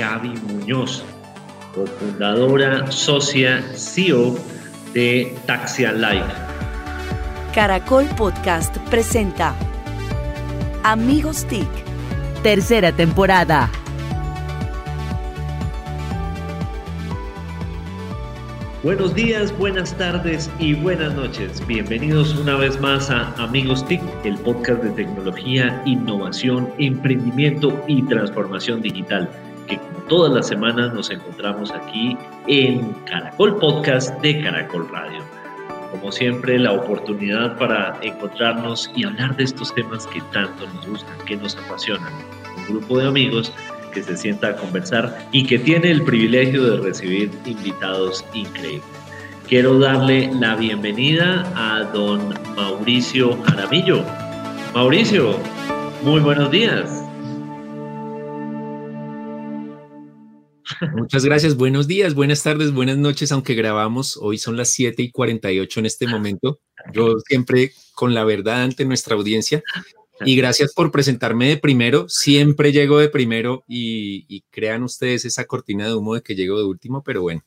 Gaby Muñoz, cofundadora, socia, CEO de Taxia Life. Caracol Podcast presenta Amigos TIC, tercera temporada. Buenos días, buenas tardes y buenas noches. Bienvenidos una vez más a Amigos TIC, el podcast de tecnología, innovación, emprendimiento y transformación digital, que todas las semanas nos encontramos aquí en Caracol Podcast de Caracol Radio. Como siempre, la oportunidad para encontrarnos y hablar de estos temas que tanto nos gustan, que nos apasionan. Un grupo de amigos que se sienta a conversar y que tiene el privilegio de recibir invitados increíbles. Quiero darle la bienvenida a don Mauricio Jaramillo. Mauricio, muy buenos días. Muchas gracias, buenos días, buenas tardes, buenas noches, aunque grabamos, hoy son las 7 y 48 en este momento. Yo siempre con la verdad ante nuestra audiencia y gracias por presentarme de primero. Siempre llego de primero y, crean ustedes esa cortina de humo de que llego de último, pero bueno.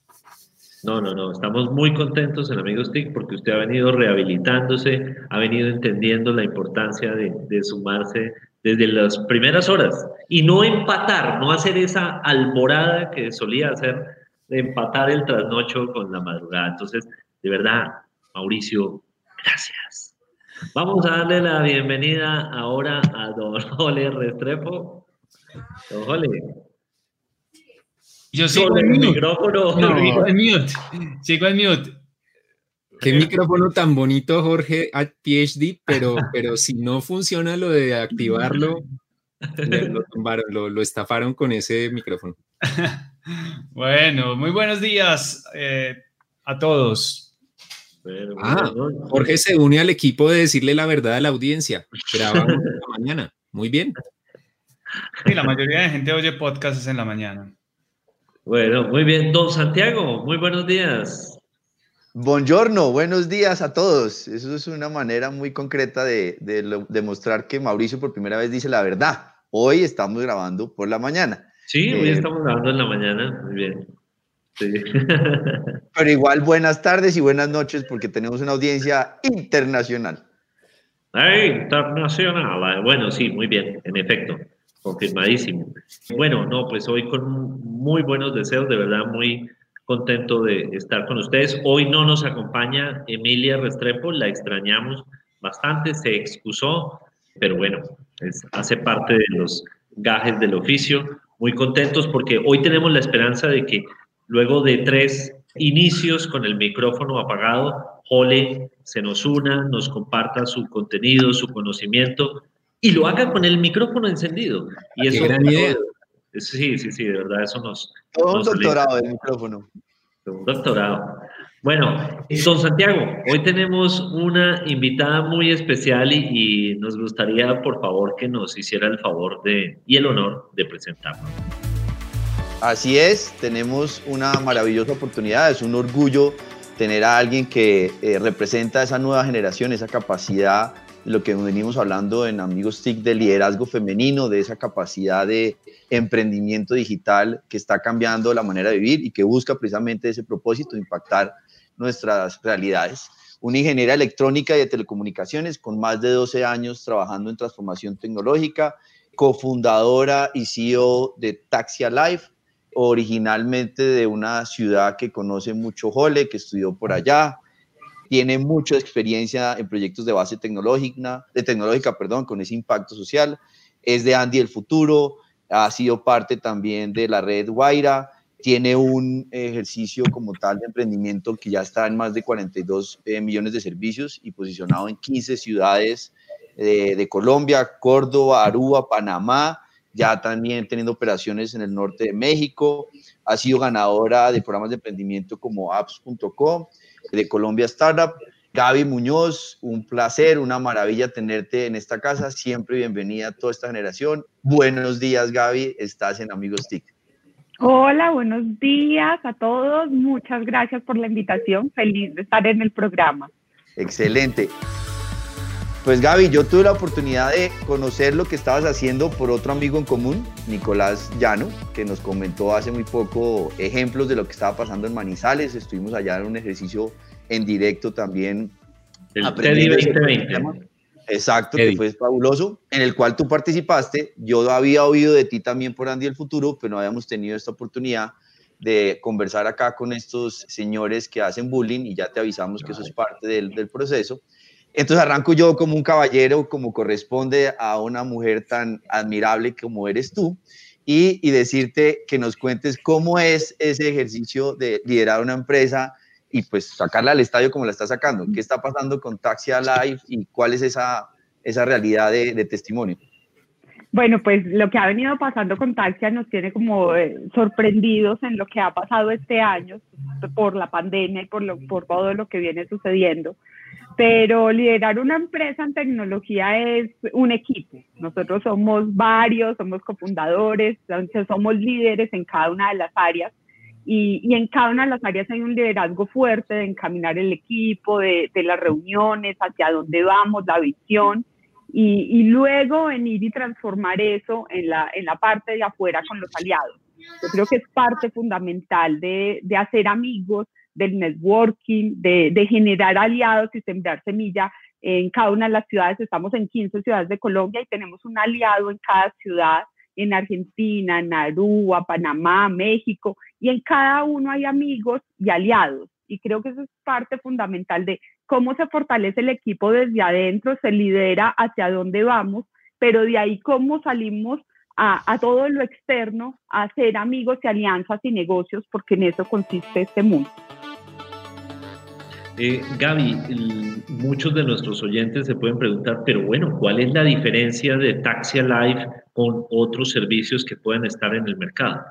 No, no, no. Estamos muy contentos en Amigos TIC porque usted ha venido rehabilitándose, ha venido entendiendo la importancia de, de sumarse desde las primeras horas y no empatar, no hacer esa alborada que solía hacer de empatar el trasnocho con la madrugada. Entonces, de verdad, Mauricio, gracias. Vamos a darle la bienvenida ahora a don Jole Restrepo. Don Jole. Yo sigo el micrófono. No, sigo el mute. Sigo el mute. Qué micrófono tan bonito, Jorge, a PhD, pero, pero si no funciona lo de activarlo, lo, lo, estafaron con ese micrófono. Bueno, muy buenos días eh, a todos ah, Jorge se une al equipo de decirle la verdad a la audiencia. Grabamos en la mañana. Muy bien. Sí, la mayoría de gente oye podcasts en la mañana. Bueno, muy bien. Don Santiago, muy buenos días. Buongiorno, buenos días a todos. Eso es una manera muy concreta de, demostrar que Mauricio por primera vez dice la verdad. Hoy estamos grabando por la mañana. Sí, hoy eh, estamos grabando en la mañana. Muy bien. Pero igual buenas tardes y buenas noches porque tenemos una audiencia internacional. internacional. Bueno, sí, muy bien, en efecto, confirmadísimo. Bueno, no, pues hoy con muy buenos deseos, de verdad muy contento de estar con ustedes. Hoy no nos acompaña Emilia Restrepo, la extrañamos bastante, se excusó, pero bueno, hace parte de los gajes del oficio. Muy contentos porque hoy tenemos la esperanza de que Luego de tres inicios con el micrófono apagado, Jole se nos una, nos comparta su contenido, su conocimiento y lo haga con el micrófono encendido. Y eso, gran idea. Sí, sí, sí, de verdad, eso nos... Todo un doctorado del micrófono. Un doctorado. Bueno, don Santiago, hoy tenemos una invitada muy especial y, y, nos gustaría, por favor, que nos hiciera el favor de, y el honor de presentarnos. Así es, tenemos una maravillosa oportunidad, es un orgullo tener a alguien que eh, representa esa nueva generación, esa capacidad, lo que venimos hablando en Amigos TIC de liderazgo femenino, de esa capacidad de emprendimiento digital que está cambiando la manera de vivir y que busca precisamente ese propósito, impactar nuestras realidades. Una ingeniera electrónica y de telecomunicaciones con más de 12 años trabajando en transformación tecnológica, cofundadora y CEO de Taxia Life, originalmente de una ciudad que conoce mucho Jole, que estudió por allá, tiene mucha experiencia en proyectos de base tecnológica, de tecnológica, perdón, con ese impacto social, es de Andy el Futuro, ha sido parte también de la red Guaira, tiene un ejercicio como tal de emprendimiento que ya está en más de 42 eh, millones de servicios y posicionado en 15 ciudades de, de Colombia, Córdoba, Aruba, Panamá, ya también teniendo operaciones en el norte de México, ha sido ganadora de programas de emprendimiento como apps.com, de Colombia Startup. Gaby Muñoz, un placer, una maravilla tenerte en esta casa, siempre bienvenida a toda esta generación. Buenos días Gaby, estás en Amigos TIC. Hola, buenos días a todos, muchas gracias por la invitación, feliz de estar en el programa. Excelente. Pues Gaby, yo tuve la oportunidad de conocer lo que estabas haciendo por otro amigo en común, Nicolás Llano, que nos comentó hace muy poco ejemplos de lo que estaba pasando en Manizales. Estuvimos allá en un ejercicio en directo también. El TEDI 2020. Exacto, que fue fabuloso, en el cual tú participaste. Yo había oído de ti también por Andy el Futuro, pero no habíamos tenido esta oportunidad de conversar acá con estos señores que hacen bullying y ya te avisamos que eso es parte del, del proceso. Entonces arranco yo como un caballero, como corresponde a una mujer tan admirable como eres tú, y, y, decirte que nos cuentes cómo es ese ejercicio de liderar una empresa y pues sacarla al estadio como la está sacando. ¿Qué está pasando con Taxia Live y cuál es esa, esa realidad de, de testimonio? Bueno, pues lo que ha venido pasando con Taxia nos tiene como eh, sorprendidos en lo que ha pasado este año por la pandemia y por, lo, por todo lo que viene sucediendo pero liderar una empresa en tecnología es un equipo. Nosotros somos varios, somos cofundadores, somos líderes en cada una de las áreas y, y, en cada una de las áreas hay un liderazgo fuerte de encaminar el equipo, de, de las reuniones, hacia dónde vamos, la visión y, y, luego venir y transformar eso en la, en la parte de afuera con los aliados. Yo creo que es parte fundamental de, de hacer amigos, del networking, de, de, generar aliados y sembrar semilla en cada una de las ciudades. Estamos en 15 ciudades de Colombia y tenemos un aliado en cada ciudad, en Argentina, en Aruba, Panamá, México, y en cada uno hay amigos y aliados. Y creo que eso es parte fundamental de cómo se fortalece el equipo desde adentro, se lidera hacia dónde vamos, pero de ahí cómo salimos a, todo lo externo, a hacer amigos y alianzas y negocios, porque en eso consiste este mundo. Eh, Gaby, muchos de nuestros oyentes se pueden preguntar, pero bueno, ¿cuál es la diferencia de Taxi Live con otros servicios que pueden estar en el mercado?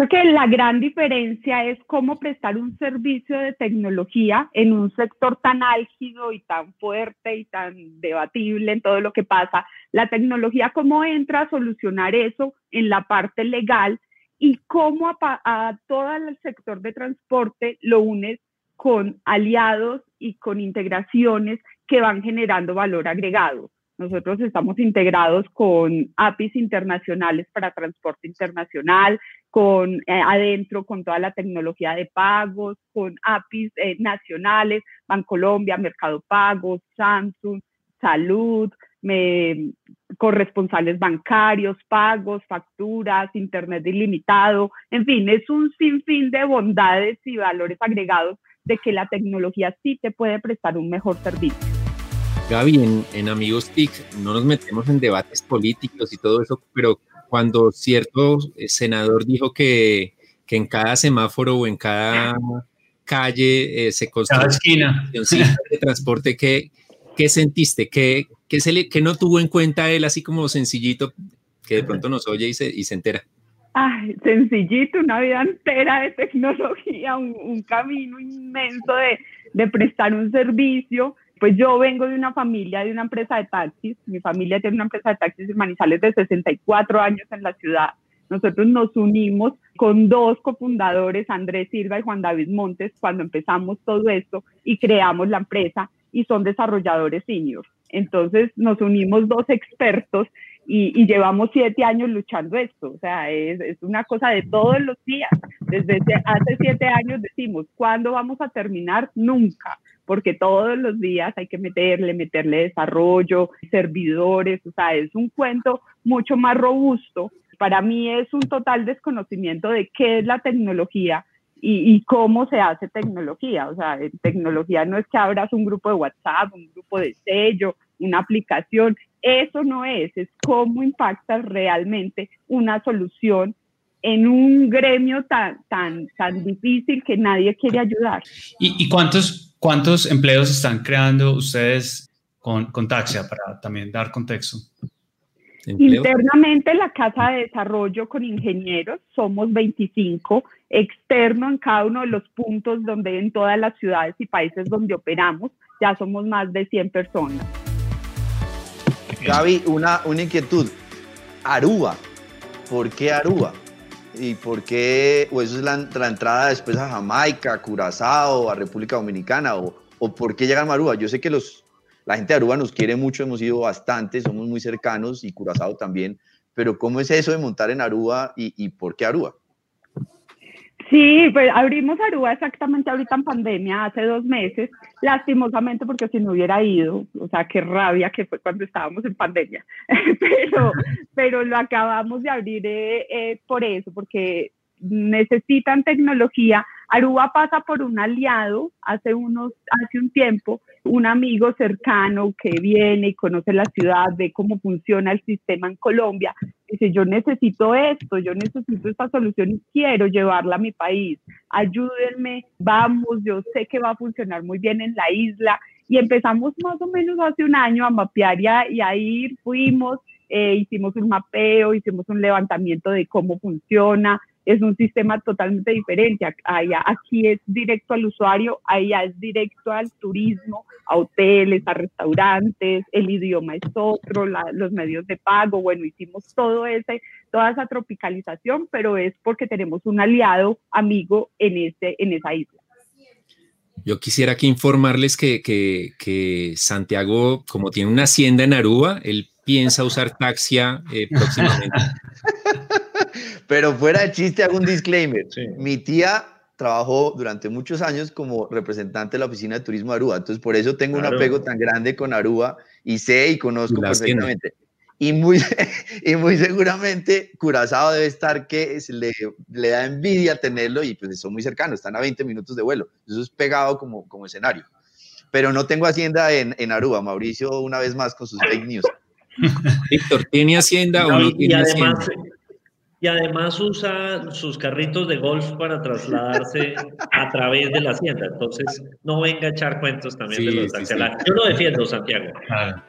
Creo que la gran diferencia es cómo prestar un servicio de tecnología en un sector tan álgido y tan fuerte y tan debatible en todo lo que pasa. La tecnología, cómo entra a solucionar eso en la parte legal y cómo a, a todo el sector de transporte lo unes con aliados y con integraciones que van generando valor agregado. Nosotros estamos integrados con APIs internacionales para transporte internacional, con eh, adentro con toda la tecnología de pagos, con APIs eh, nacionales, Bancolombia, Mercado Pagos, Samsung, Salud, me, corresponsales bancarios, pagos, facturas, internet ilimitado, en fin, es un sinfín de bondades y valores agregados de que la tecnología sí te puede prestar un mejor servicio. Gaby, en, en Amigos TIC no nos metemos en debates políticos y todo eso, pero cuando cierto eh, senador dijo que, que en cada semáforo o en cada calle eh, se construye cada esquina de transporte, ¿qué, qué sentiste? ¿Qué, qué, se le, ¿Qué no tuvo en cuenta él así como sencillito que de pronto nos oye y se, y se entera? Ay, sencillito, una vida entera de tecnología, un, un camino inmenso de, de, prestar un servicio. Pues yo vengo de una familia, de una empresa de taxis. Mi familia tiene una empresa de taxis en Manizales de 64 años en la ciudad. Nosotros nos unimos con dos cofundadores, Andrés Silva y Juan David Montes, cuando empezamos todo esto y creamos la empresa y son desarrolladores senior. Entonces nos unimos dos expertos y, y, llevamos siete años luchando esto. O sea, es, es, una cosa de todos los días. Desde hace siete años decimos, ¿cuándo vamos a terminar? Nunca, porque todos los días hay que meterle, meterle desarrollo, servidores, o sea, es un cuento mucho más robusto. Para mí es un total desconocimiento de qué es la tecnología y, cómo se hace tecnología. O sea, tecnología no es que abras un grupo de WhatsApp, un grupo de sello, una aplicación. Eso no es, es cómo impacta realmente una solución en un gremio tan, tan, tan difícil que nadie quiere ayudar. ¿Y, y cuántos, cuántos empleos están creando ustedes con, con Taxia para también dar contexto? Internamente la Casa de Desarrollo con ingenieros somos 25, externo en cada uno de los puntos donde en todas las ciudades y países donde operamos ya somos más de 100 personas. Gaby, una, una inquietud. Aruba, ¿por qué Aruba? ¿Y por qué, o eso es la, la entrada después a Jamaica, Curazao, a República Dominicana, o, o por qué llegan a Aruba? Yo sé que los, La gente de Aruba nos quiere mucho, hemos ido bastante, somos muy cercanos y Curazao también, pero ¿cómo es eso de montar en Aruba y, y por qué Aruba? Sí, pues abrimos Aruba exactamente ahorita en pandemia, hace dos meses, lastimosamente porque si no hubiera ido, o sea, qué rabia que fue cuando estábamos en pandemia, pero, pero lo acabamos de abrir eh, eh, por eso, porque necesitan tecnología. Aruba pasa por un aliado hace, unos, hace un tiempo, un amigo cercano que viene y conoce la ciudad, ve cómo funciona el sistema en Colombia. Dice, yo necesito esto, yo necesito esta solución y quiero llevarla a mi país. Ayúdenme, vamos, yo sé que va a funcionar muy bien en la isla. Y empezamos más o menos hace un año a mapear y a, y a ir, fuimos, eh, hicimos un mapeo, hicimos un levantamiento de cómo funciona, es un sistema totalmente diferente. Allá, aquí es directo al usuario, allá es directo al turismo, a hoteles, a restaurantes, el idioma es otro, los medios de pago, bueno, hicimos todo ese, toda esa tropicalización, pero es porque tenemos un aliado amigo en, ese, en esa isla. Yo quisiera aquí informarles que, que, que, Santiago, como tiene una hacienda en Aruba, él piensa usar taxia eh, próximamente. Pero fuera de chiste, hago un disclaimer. Mi tía trabajó durante muchos años como representante de la Oficina de Turismo de Aruba, entonces por eso tengo un apego tan grande con Aruba y sé y conozco perfectamente. Y muy, y muy seguramente Curazao debe estar que le, le, da envidia tenerlo y pues son muy cercanos, están a 20 minutos de vuelo. Eso es pegado como, como escenario. Pero no tengo hacienda en, en Aruba, Mauricio, una vez más con sus fake news. Víctor, ¿tiene hacienda o no tiene además, y además usa sus carritos de golf para trasladarse a través de la hacienda. Entonces, no venga a echar cuentos también de los sí, Yo lo defiendo, Santiago. Claro.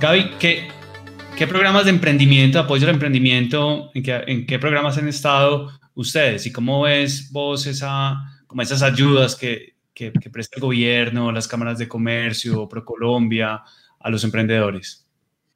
Gaby, ¿qué, ¿qué programas de emprendimiento, apoyo al emprendimiento, en qué, en qué programas han estado ustedes? ¿Y cómo ves vos esa, como esas ayudas que, que, que presta el gobierno, las cámaras de comercio, ProColombia, a los emprendedores?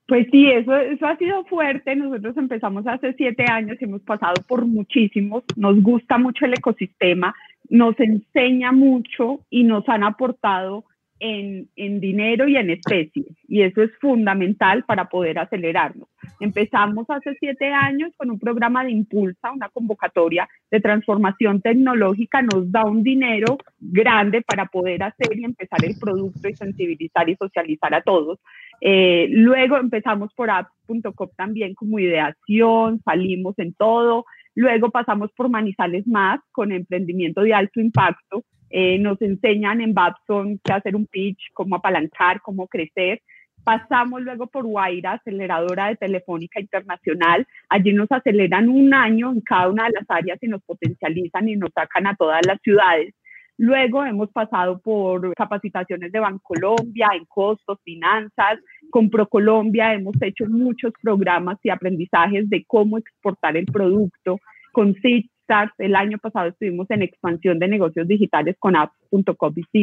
Pues sí, eso, eso ha sido fuerte. Nosotros empezamos hace siete años hemos pasado por muchísimos. Nos gusta mucho el ecosistema, nos enseña mucho y nos han aportado en, en, dinero y en especies. Y eso es fundamental para poder acelerarnos. Empezamos hace siete años con un programa de Impulsa, una convocatoria de transformación tecnológica. Nos da un dinero grande para poder hacer y empezar el producto y sensibilizar y socializar a todos. Eh, luego empezamos por apps.com también como ideación, salimos en todo. Luego pasamos por Manizales Más con emprendimiento de alto impacto eh, nos enseñan en Babson qué hacer un pitch, cómo apalancar, cómo crecer. Pasamos luego por Guaira, aceleradora de Telefónica Internacional. Allí nos aceleran un año en cada una de las áreas y nos potencializan y nos sacan a todas las ciudades. Luego hemos pasado por capacitaciones de Bancolombia en costos, finanzas. Con ProColombia hemos hecho muchos programas y aprendizajes de cómo exportar el producto. Con SIT el año pasado estuvimos en expansión de negocios digitales con apps.com y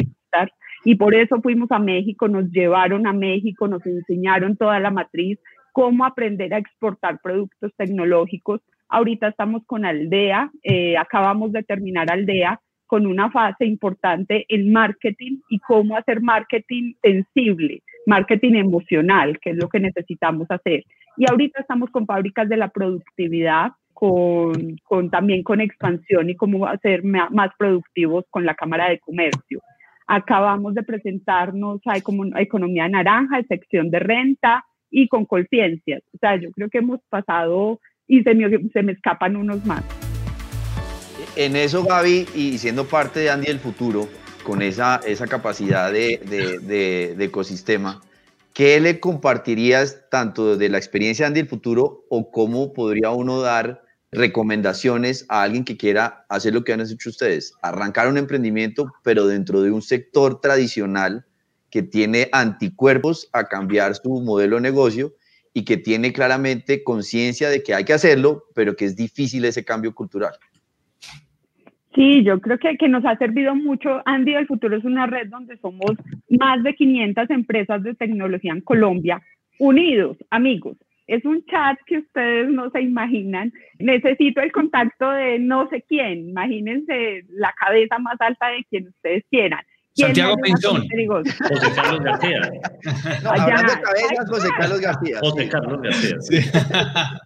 y por eso fuimos a México, nos llevaron a México, nos enseñaron toda la matriz, cómo aprender a exportar productos tecnológicos. Ahorita estamos con Aldea, eh, acabamos de terminar Aldea con una fase importante en marketing y cómo hacer marketing sensible, marketing emocional, que es lo que necesitamos hacer. Y ahorita estamos con fábricas de la productividad, con, con, también con expansión y cómo hacer más productivos con la Cámara de Comercio. Acabamos de presentarnos a, Economía Naranja, de sección de renta y con conciencias. O sea, yo creo que hemos pasado y se me, se me escapan unos más. En eso, Gaby, y siendo parte de Andy del futuro, con esa, esa capacidad de, de, de ecosistema, ¿qué le compartirías tanto de la experiencia de Andy del futuro o cómo podría uno dar recomendaciones a alguien que quiera hacer lo que han hecho ustedes, arrancar un emprendimiento, pero dentro de un sector tradicional que tiene anticuerpos a cambiar su modelo de negocio y que tiene claramente conciencia de que hay que hacerlo, pero que es difícil ese cambio cultural. Sí, yo creo que, que nos ha servido mucho. Andy del Futuro es una red donde somos más de 500 empresas de tecnología en Colombia, unidos, amigos, es un chat que ustedes no se imaginan. Necesito el contacto de no sé quién. Imagínense la cabeza más alta de quien ustedes quieran. Santiago Pinzón. José Carlos García. No, hablando de cabezas, José Carlos García. José Carlos García.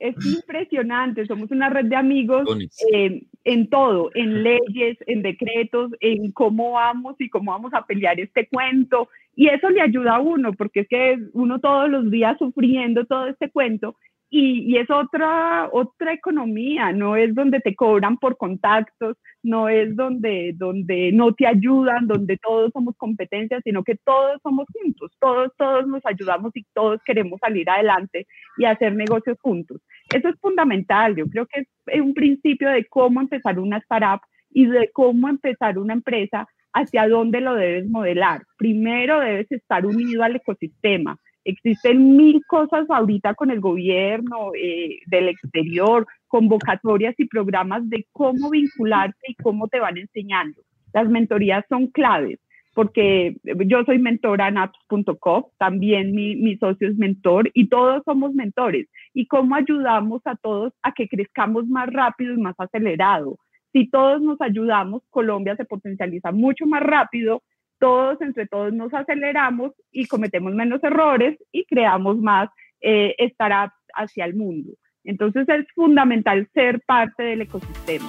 es impresionante, somos una red de amigos eh, en todo, en leyes, en decretos, en cómo vamos y cómo vamos a pelear este cuento. Y eso le ayuda a uno, porque es que uno todos los días sufriendo todo este cuento y, es otra, otra economía, no es donde te cobran por contactos, no es donde, donde no te ayudan, donde todos somos competencias, sino que todos somos juntos, todos, todos nos ayudamos y todos queremos salir adelante y hacer negocios juntos. Eso es fundamental, yo creo que es un principio de cómo empezar una startup y de cómo empezar una empresa, hacia dónde lo debes modelar. Primero debes estar unido al ecosistema Existen mil cosas ahorita con el gobierno eh, del exterior, convocatorias y programas de cómo vincularte y cómo te van enseñando. Las mentorías son claves porque yo soy mentora en apps.com, también mi, mi, socio es mentor y todos somos mentores. ¿Y cómo ayudamos a todos a que crezcamos más rápido y más acelerado? Si todos nos ayudamos, Colombia se potencializa mucho más rápido todos entre todos nos aceleramos y cometemos menos errores y creamos más eh, startups hacia el mundo. Entonces es fundamental ser parte del ecosistema.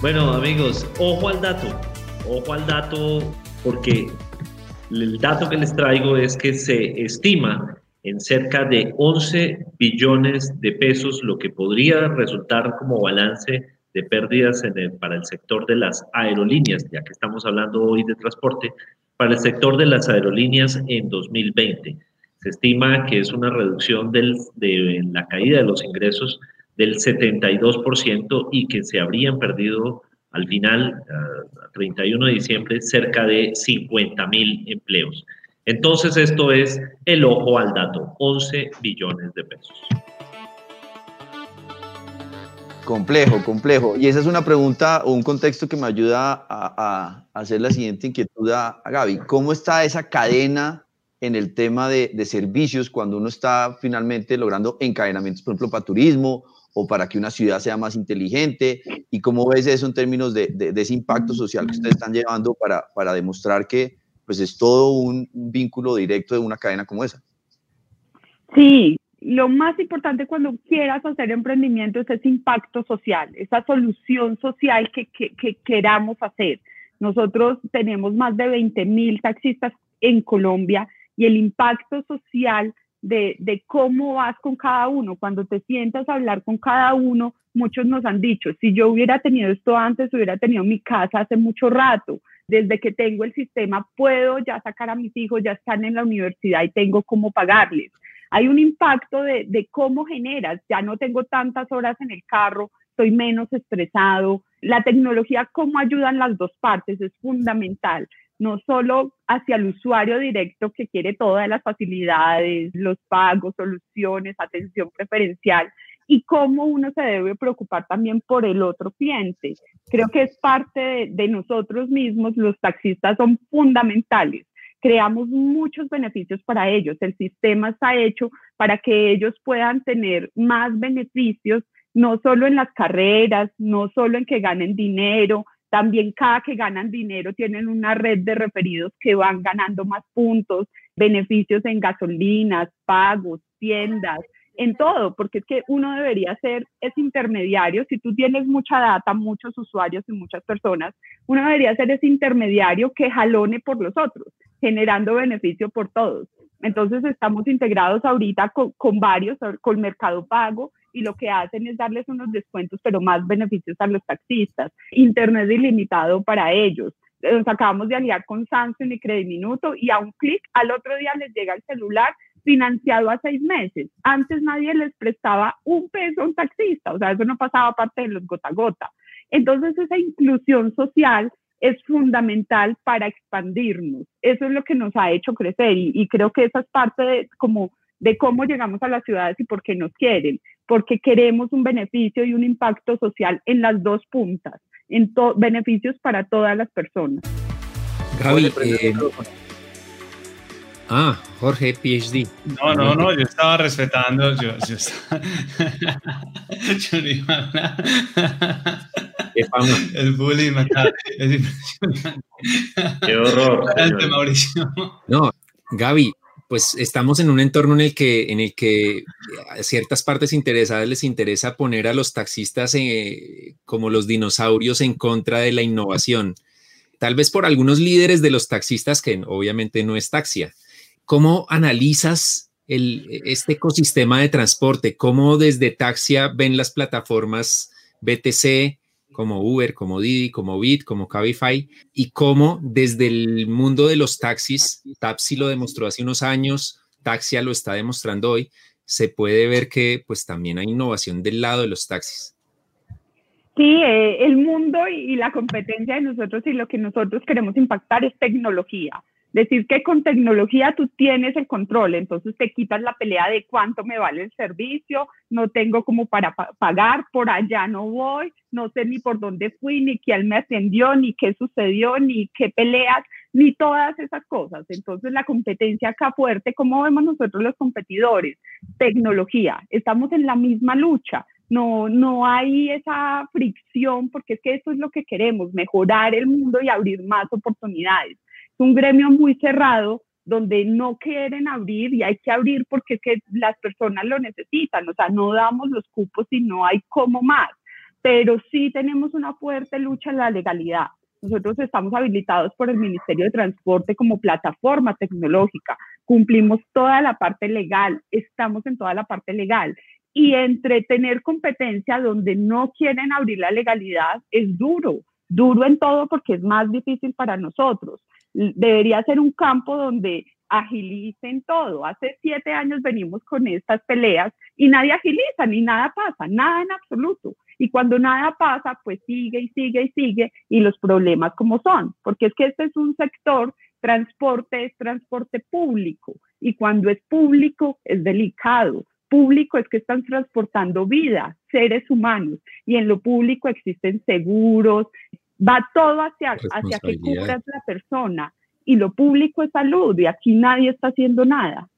Bueno amigos, ojo al dato, ojo al dato porque el dato que les traigo es que se estima en cerca de 11 billones de pesos lo que podría resultar como balance de pérdidas para el sector de las aerolíneas, ya que estamos hablando hoy de transporte, para el sector de las aerolíneas en 2020. Se estima que es una reducción del, de la caída de los ingresos del 72% y que se habrían perdido al final, a 31 de diciembre, cerca de 50 mil empleos. Entonces, esto es el ojo al dato, 11 billones de pesos. Complejo, complejo. Y esa es una pregunta o un contexto que me ayuda a, hacer la siguiente inquietud a, Gaby. ¿Cómo está esa cadena en el tema de, servicios cuando uno está finalmente logrando encadenamientos, por ejemplo, para turismo o para que una ciudad sea más inteligente? ¿Y cómo ves eso en términos de, ese impacto social que ustedes están llevando para, para demostrar que pues, es todo un vínculo directo de una cadena como esa? Sí, lo más importante cuando quieras hacer emprendimiento es ese impacto social, esa solución social que, queramos hacer. Nosotros tenemos más de 20 mil taxistas en Colombia y el impacto social de, de, cómo vas con cada uno, cuando te sientas a hablar con cada uno, muchos nos han dicho, si yo hubiera tenido esto antes, hubiera tenido mi casa hace mucho rato. Desde que tengo el sistema, puedo ya sacar a mis hijos, ya están en la universidad y tengo cómo pagarles hay un impacto de, cómo generas, ya no tengo tantas horas en el carro, estoy menos estresado. La tecnología, cómo ayudan las dos partes, es fundamental, no solo hacia el usuario directo que quiere todas las facilidades, los pagos, soluciones, atención preferencial, y cómo uno se debe preocupar también por el otro cliente. Creo que es parte de nosotros mismos, los taxistas son fundamentales creamos muchos beneficios para ellos. El sistema está hecho para que ellos puedan tener más beneficios, no solo en las carreras, no solo en que ganen dinero, también cada que ganan dinero tienen una red de referidos que van ganando más puntos, beneficios en gasolinas, pagos, tiendas, en todo, porque es que uno debería ser ese intermediario. Si tú tienes mucha data, muchos usuarios y muchas personas, uno debería ser ese intermediario que jalone por los otros, generando beneficio por todos. Entonces estamos integrados ahorita con, con varios, con Mercado Pago, y lo que hacen es darles unos descuentos, pero más beneficios a los taxistas. Internet ilimitado para ellos. Nos acabamos de aliar con Samsung y Crediminuto y a un clic al otro día les llega el celular financiado a seis meses. Antes nadie les prestaba un peso a un taxista, o sea, eso no pasaba parte de los gota a gota. Entonces, esa inclusión social es fundamental para expandirnos. Eso es lo que nos ha hecho crecer y, creo que esa es parte de, como, de cómo llegamos a las ciudades y por qué nos quieren, porque queremos un beneficio y un impacto social en las dos puntas, en beneficios para todas las personas. Gaby, Ah, Jorge, PhD. No, no, no, yo estaba respetando, yo, yo estaba... yo El bullying es impresionante. Qué horror. Adelante, Mauricio. No, Gaby, pues estamos en un entorno en el que, en el que a ciertas partes interesadas les interesa poner a los taxistas eh, como los dinosaurios en contra de la innovación. Tal vez por algunos líderes de los taxistas, que obviamente no es taxia. ¿Cómo analizas el, este ecosistema de transporte? ¿Cómo desde Taxia ven las plataformas BTC como Uber, como Didi, como Bit, como Cabify, y cómo desde el mundo de los taxis, Tapsi lo demostró hace unos años, Taxia lo está demostrando hoy, se puede ver que pues también hay innovación del lado de los taxis. Sí, eh, el mundo y la competencia de nosotros y lo que nosotros queremos impactar es tecnología. Decir que con tecnología tú tienes el control, entonces te quitas la pelea de cuánto me vale el servicio, no tengo como para pagar, por allá no voy, no sé ni por dónde fui, ni quién me atendió, ni qué sucedió, ni qué peleas, ni todas esas cosas. Entonces la competencia acá fuerte, ¿cómo vemos nosotros los competidores? Tecnología, estamos en la misma lucha. No, no hay esa fricción porque es que eso es lo que queremos, mejorar el mundo y abrir más oportunidades un gremio muy cerrado donde no quieren abrir y hay que abrir porque es que las personas lo necesitan, o sea, no damos los cupos y no hay como más, pero sí tenemos una fuerte lucha en la legalidad. Nosotros estamos habilitados por el Ministerio de Transporte como plataforma tecnológica, cumplimos toda la parte legal, estamos en toda la parte legal. Y entre tener competencia donde no quieren abrir la legalidad es duro, duro en todo porque es más difícil para nosotros debería ser un campo donde agilicen todo. Hace siete años venimos con estas peleas y nadie agiliza, ni nada pasa, nada en absoluto. Y cuando nada pasa, pues sigue y sigue y sigue y los problemas como son, porque es que este es un sector, transporte es transporte público y cuando es público es delicado. Público es que están transportando vida, seres humanos, y en lo público existen seguros, va todo hacia, hacia que cubras la persona y lo público es salud y aquí nadie está haciendo nada.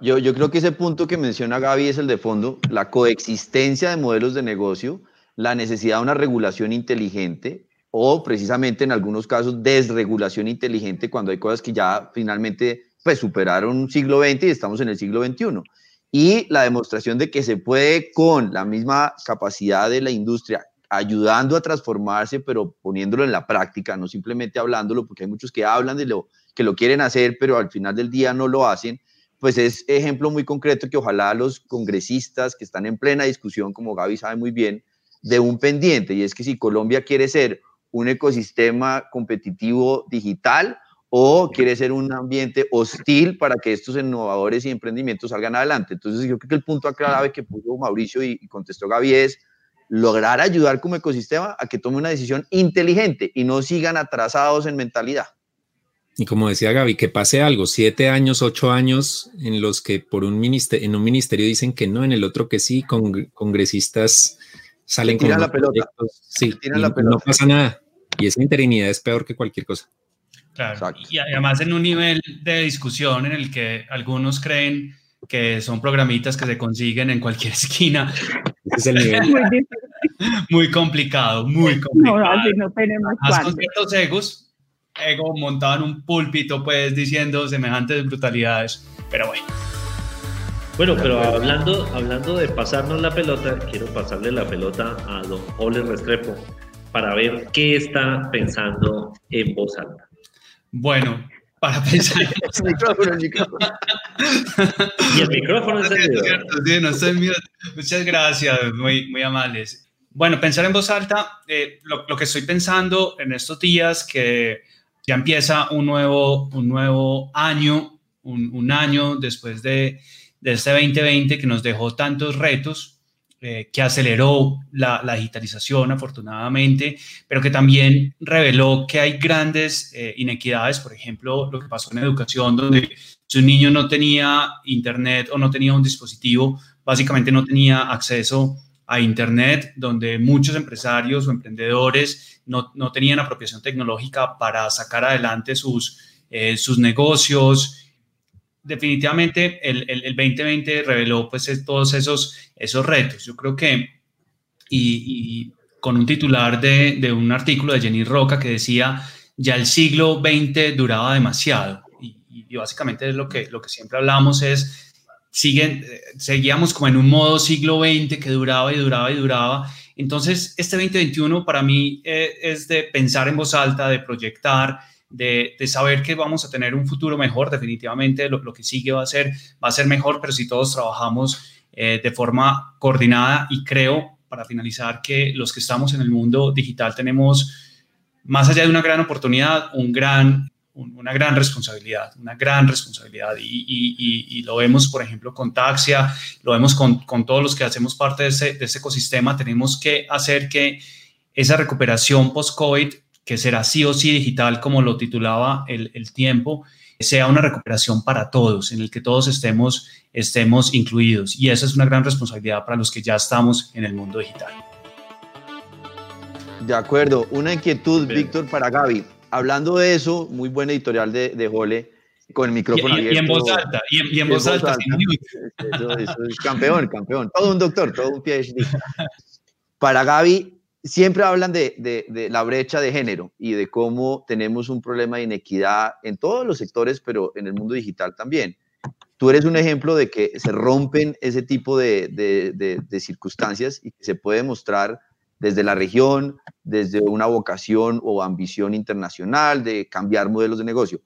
Yo, yo creo que ese punto que menciona Gaby es el de fondo, la coexistencia de modelos de negocio, la necesidad de una regulación inteligente o precisamente en algunos casos desregulación inteligente cuando hay cosas que ya finalmente pues superaron un siglo XX y estamos en el siglo XXI. Y la demostración de que se puede con la misma capacidad de la industria ayudando a transformarse, pero poniéndolo en la práctica, no simplemente hablándolo, porque hay muchos que hablan de lo que lo quieren hacer, pero al final del día no lo hacen, pues es ejemplo muy concreto que ojalá los congresistas que están en plena discusión, como Gaby sabe muy bien, de un pendiente, y es que si Colombia quiere ser un ecosistema competitivo digital o quiere ser un ambiente hostil para que estos innovadores y emprendimientos salgan adelante. Entonces yo creo que el punto clave que puso Mauricio y, contestó Gaby es, lograr ayudar como ecosistema a que tome una decisión inteligente y no sigan atrasados en mentalidad. Y como decía Gaby, que pase algo, siete años, ocho años en los que por un ministerio, en un ministerio dicen que no, en el otro que sí, con, congresistas salen con la pelota. Sí, no pasa nada. Y esa interinidad es peor que cualquier cosa. Claro. Y además en un nivel de discusión en el que algunos creen que son programitas que se consiguen en cualquier esquina. Ese es el nivel. Muy, complicado, muy complicado. No, no tenemos Más con ciertos egos, ego montado en un púlpito, pues diciendo semejantes brutalidades. Pero bueno. Bueno, pero hablando, hablando de pasarnos la pelota, quiero pasarle la pelota a don Ole Restrepo para ver qué está pensando en voz alta. Bueno, para pensar. el micrófono, el micrófono. y el micrófono es el sí, no estoy Muchas gracias, muy, muy amables. Bueno, pensar en voz alta, eh, lo, lo, que estoy pensando en estos días, que ya empieza un nuevo, un nuevo año, un, un año después de, de este 2020 que nos dejó tantos retos, eh, que aceleró la, digitalización afortunadamente, pero que también reveló que hay grandes eh, inequidades, por ejemplo, lo que pasó en educación, donde si niño no tenía internet o no tenía un dispositivo, básicamente no tenía acceso a internet, donde muchos empresarios o emprendedores no, no tenían apropiación tecnológica para sacar adelante sus, eh, sus negocios, definitivamente el, el, 2020 reveló pues todos esos, esos retos. Yo creo que, y, con un titular de, de, un artículo de Jenny Roca que decía, ya el siglo XX duraba demasiado. Y, básicamente es lo que, lo que siempre hablamos es, siguen, seguíamos como en un modo siglo XX que duraba y duraba y duraba. Entonces, este 2021 para mí eh, es de pensar en voz alta, de proyectar, de, saber que vamos a tener un futuro mejor, definitivamente lo, que sigue va a ser, va a ser mejor, pero si todos trabajamos eh, de forma coordinada y creo, para finalizar, que los que estamos en el mundo digital tenemos, más allá de una gran oportunidad, un gran, un, una gran responsabilidad, una gran responsabilidad. Y, y, y, lo vemos, por ejemplo, con Taxia, lo vemos con, con todos los que hacemos parte de ese, de ese ecosistema. Tenemos que hacer que esa recuperación post-COVID que será sí o sí digital, como lo titulaba el, el, tiempo, sea una recuperación para todos, en el que todos estemos, estemos incluidos. Y esa es una gran responsabilidad para los que ya estamos en el mundo digital. De acuerdo. Una inquietud, Bien. Víctor, para Gaby. Hablando de eso, muy buen editorial de, de Jole, con el micrófono y, abierto. Y en voz alta, y en, y en voz, voz alta. alta. Eso, eso es campeón, campeón. Todo un doctor, todo un PhD. Para Gaby, siempre hablan de, la brecha de género y de cómo tenemos un problema de inequidad en todos los sectores, pero en el mundo digital también. Tú eres un ejemplo de que se rompen ese tipo de, circunstancias y se puede mostrar desde la región, desde una vocación o ambición internacional de cambiar modelos de negocio.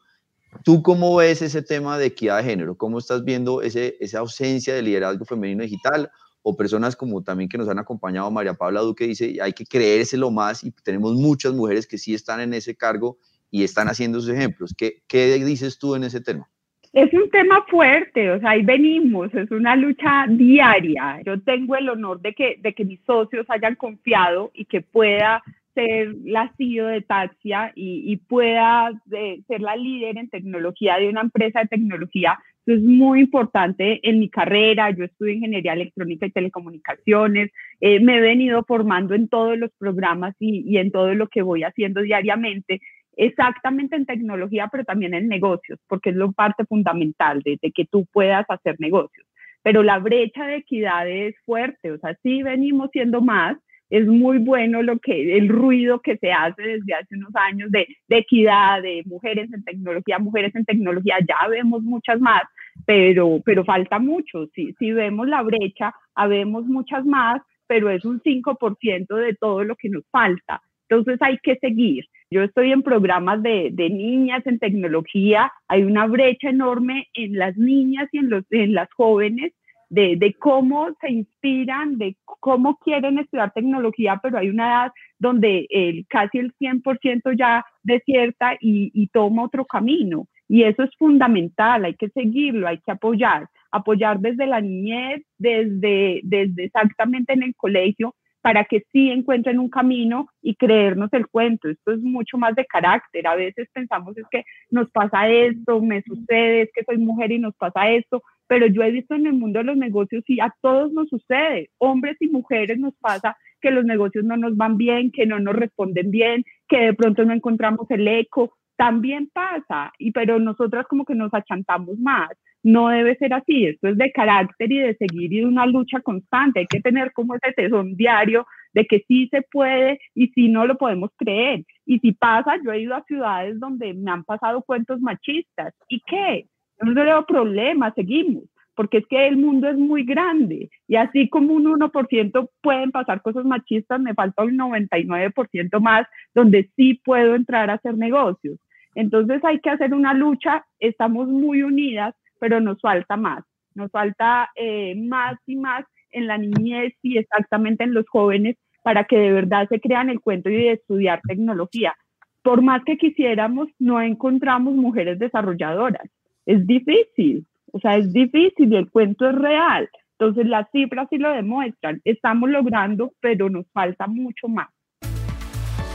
¿Tú cómo ves ese tema de equidad de género? ¿Cómo estás viendo esa ausencia de liderazgo femenino digital? O personas como también que nos han acompañado, María Paula Duque dice, hay que creérselo más y tenemos muchas mujeres que sí están en ese cargo y están haciendo sus ejemplos. ¿Qué, qué dices tú en ese tema? Es un tema fuerte, o sea, ahí venimos, es una lucha diaria. Yo tengo el honor de que, de que mis socios hayan confiado y que pueda ser la CEO de Taxia y, pueda de, ser la líder en tecnología de una empresa de tecnología eso es muy importante en mi carrera. Yo estudio ingeniería electrónica y telecomunicaciones. Eh, me he venido formando en todos los programas y, y, en todo lo que voy haciendo diariamente, exactamente en tecnología, pero también en negocios, porque es lo parte fundamental de, de que tú puedas hacer negocios. Pero la brecha de equidad es fuerte, o sea, sí venimos siendo más, es muy bueno lo que el ruido que se hace desde hace unos años de, de, equidad, de mujeres en tecnología, mujeres en tecnología, ya vemos muchas más, pero, pero falta mucho. Si, si vemos la brecha, habemos muchas más, pero es un 5% de todo lo que nos falta. Entonces hay que seguir. Yo estoy en programas de, de, niñas en tecnología, hay una brecha enorme en las niñas y en, los, en las jóvenes de, de, cómo se inspiran, de cómo quieren estudiar tecnología, pero hay una edad donde el, casi el 100% ya desierta y, y toma otro camino. Y eso es fundamental, hay que seguirlo, hay que apoyar, apoyar desde la niñez, desde, desde exactamente en el colegio, para que sí encuentren un camino y creernos el cuento. Esto es mucho más de carácter. A veces pensamos es que nos pasa esto, me sucede, es que soy mujer y nos pasa esto, pero yo he visto en el mundo de los negocios y a todos nos sucede, hombres y mujeres nos pasa que los negocios no nos van bien, que no nos responden bien, que de pronto no encontramos el eco, también pasa, y pero nosotras como que nos achantamos más. No debe ser así, esto es de carácter y de seguir y de una lucha constante. Hay que tener como ese tesón diario de que sí se puede y si no lo podemos creer. Y si pasa, yo he ido a ciudades donde me han pasado cuentos machistas. ¿Y qué? Yo no veo problema, seguimos, porque es que el mundo es muy grande y así como un 1% pueden pasar cosas machistas, me falta un 99% más donde sí puedo entrar a hacer negocios. Entonces hay que hacer una lucha, estamos muy unidas, pero nos falta más, nos falta eh, más y más en la niñez y exactamente en los jóvenes para que de verdad se crean el cuento y de estudiar tecnología. Por más que quisiéramos, no encontramos mujeres desarrolladoras es difícil, o sea, es difícil y el cuento es real. Entonces las cifras sí lo demuestran, estamos logrando, pero nos falta mucho más.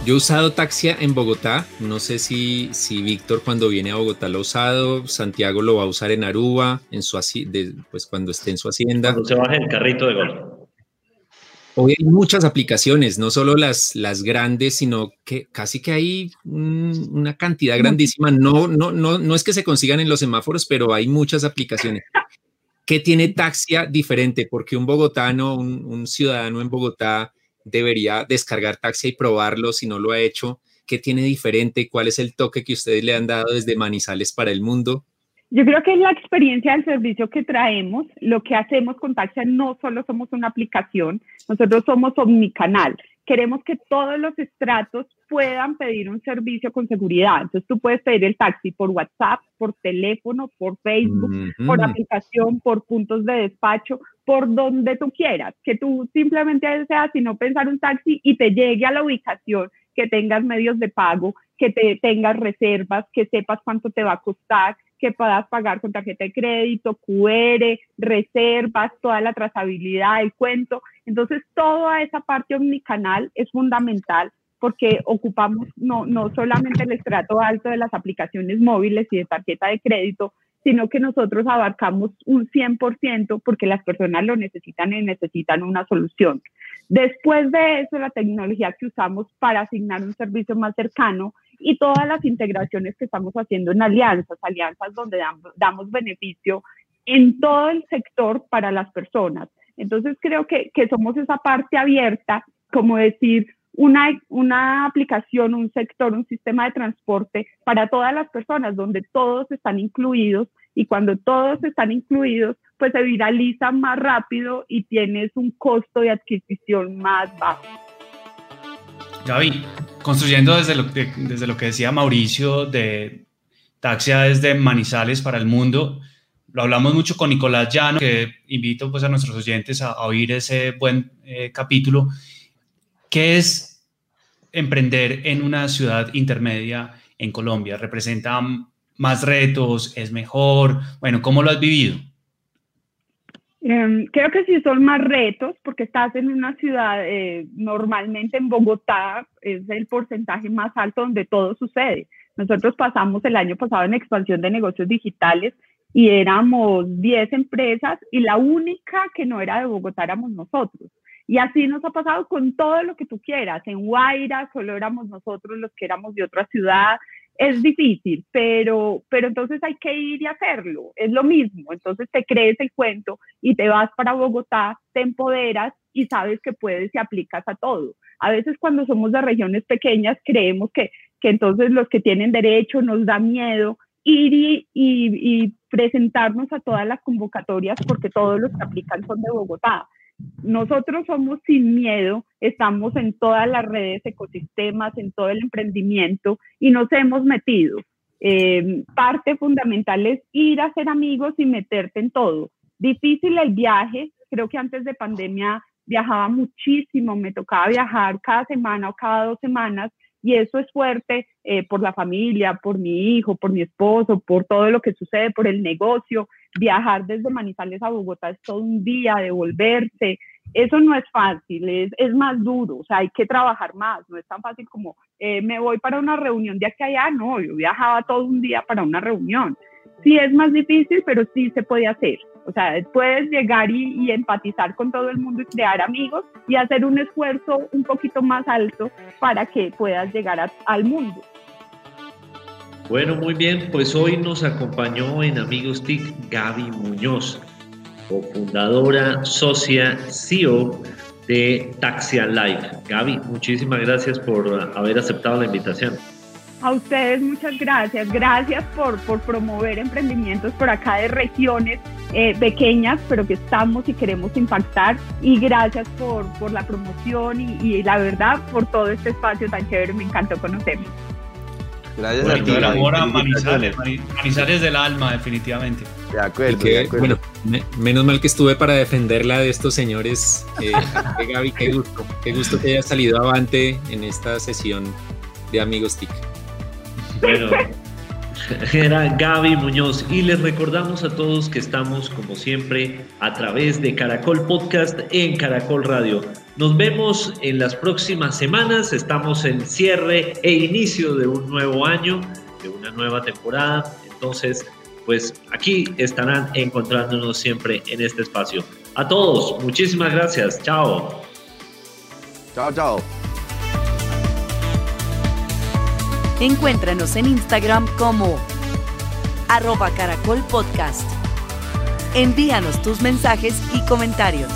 Yo he usado Taxia en Bogotá, no sé si, si Víctor cuando viene a Bogotá lo ha usado, Santiago lo va a usar en Aruba, en su, de, pues cuando esté en su hacienda. Cuando se baje el carrito de golf. Hoy hay muchas aplicaciones, no solo las, las grandes, sino que casi que hay un, una cantidad grandísima. No, no, no, no es que se consigan en los semáforos, pero hay muchas aplicaciones. ¿Qué tiene Taxia diferente? Porque un bogotano, un, un ciudadano en Bogotá debería descargar taxi y probarlo si no lo ha hecho? ¿Qué tiene diferente? ¿Cuál es el toque que ustedes le han dado desde Manizales para el mundo? Yo creo que es la experiencia del servicio que traemos. Lo que hacemos con Taxia no solo somos una aplicación, nosotros somos omnicanal. Queremos que todos los estratos puedan pedir un servicio con seguridad. Entonces tú puedes pedir el taxi por WhatsApp, por teléfono, por Facebook, por aplicación, por puntos de despacho, por donde tú quieras. Que tú simplemente deseas, sino pensar un taxi y te llegue a la ubicación que tengas medios de pago, que te tengas reservas, que sepas cuánto te va a costar, que puedas pagar con tarjeta de crédito, QR, reservas, toda la trazabilidad, el cuento. Entonces, toda esa parte omnicanal es fundamental porque ocupamos no, no solamente el estrato alto de las aplicaciones móviles y de tarjeta de crédito, sino que nosotros abarcamos un 100% porque las personas lo necesitan y necesitan una solución. Después de eso, la tecnología que usamos para asignar un servicio más cercano y todas las integraciones que estamos haciendo en alianzas, alianzas donde damos, beneficio en todo el sector para las personas. Entonces creo que, que somos esa parte abierta, como decir, una, una aplicación, un sector, un sistema de transporte para todas las personas, donde todos están incluidos y cuando todos están incluidos, pues se viraliza más rápido y tienes un costo de adquisición más bajo. Gaby, construyendo desde lo, que, decía Mauricio de Taxia desde Manizales para el mundo, lo hablamos mucho con Nicolás Llano, que invito pues a nuestros oyentes a, oír ese buen eh, capítulo. ¿Qué es emprender en una ciudad intermedia en Colombia? ¿Representa más retos? ¿Es mejor? Bueno, ¿cómo lo has vivido? Em, creo que sí son más retos porque estás en una ciudad, eh, normalmente en Bogotá es el porcentaje más alto donde todo sucede. Nosotros pasamos el año pasado en expansión de negocios digitales y éramos 10 empresas y la única que no era de Bogotá éramos nosotros. Y así nos ha pasado con todo lo que tú quieras. En Guaira solo éramos nosotros los que éramos de otra ciudad es difícil, pero, pero entonces hay que ir y hacerlo, es lo mismo, entonces te crees el cuento y te vas para Bogotá, te empoderas y sabes que puedes y aplicas a todo. A veces cuando somos de regiones pequeñas creemos que, que entonces los que tienen derecho nos da miedo ir y, y presentarnos a todas las convocatorias porque todos los que aplican son de Bogotá nosotros somos sin miedo, estamos en todas las redes, ecosistemas, en todo el emprendimiento y nos hemos metido. Eh, parte fundamental es ir a ser amigos y meterte en todo. Difícil el viaje, creo que antes de pandemia viajaba muchísimo, me tocaba viajar cada semana o cada dos semanas y eso es fuerte eh, por la familia, por mi hijo, por mi esposo, por todo lo que sucede, por el negocio. Viajar desde Manizales a Bogotá es todo un día, devolverse. Eso no es fácil, es, es más duro, o sea, hay que trabajar más, no es tan fácil como eh, me voy para una reunión de aquí allá, no, yo viajaba todo un día para una reunión. Sí es más difícil, pero sí se puede hacer. O sea, puedes llegar y, empatizar con todo el mundo y crear amigos y hacer un esfuerzo un poquito más alto para que puedas llegar al mundo. Bueno, muy bien, pues hoy nos acompañó en Amigos TIC Gaby Muñoz, cofundadora, socia, CEO de Taxia Life. Gaby, muchísimas gracias por haber aceptado la invitación. A ustedes muchas gracias. Gracias por, por promover emprendimientos por acá de regiones eh, pequeñas, pero que estamos y queremos impactar. Y gracias por, por la promoción y, y, la verdad por todo este espacio tan chévere. Me encantó conocerlos. Gracias a ti. amor a Manizales, Manizales del alma, definitivamente. De acuerdo, de acuerdo. Bueno, menos mal que estuve para defenderla de estos señores. Eh, Gaby, qué gusto. Qué gusto que haya salido avante en esta sesión de Amigos TIC. Bueno, era Gaby Muñoz y les recordamos a todos que estamos como siempre a través de Caracol Podcast en Caracol Radio. Nos vemos en las próximas semanas, estamos en cierre e inicio de un nuevo año, de una nueva temporada, entonces pues aquí estarán encontrándonos siempre en este espacio. A todos, muchísimas gracias, chao. Chao, chao. Encuéntranos en Instagram como arroba caracol podcast. Envíanos tus mensajes y comentarios.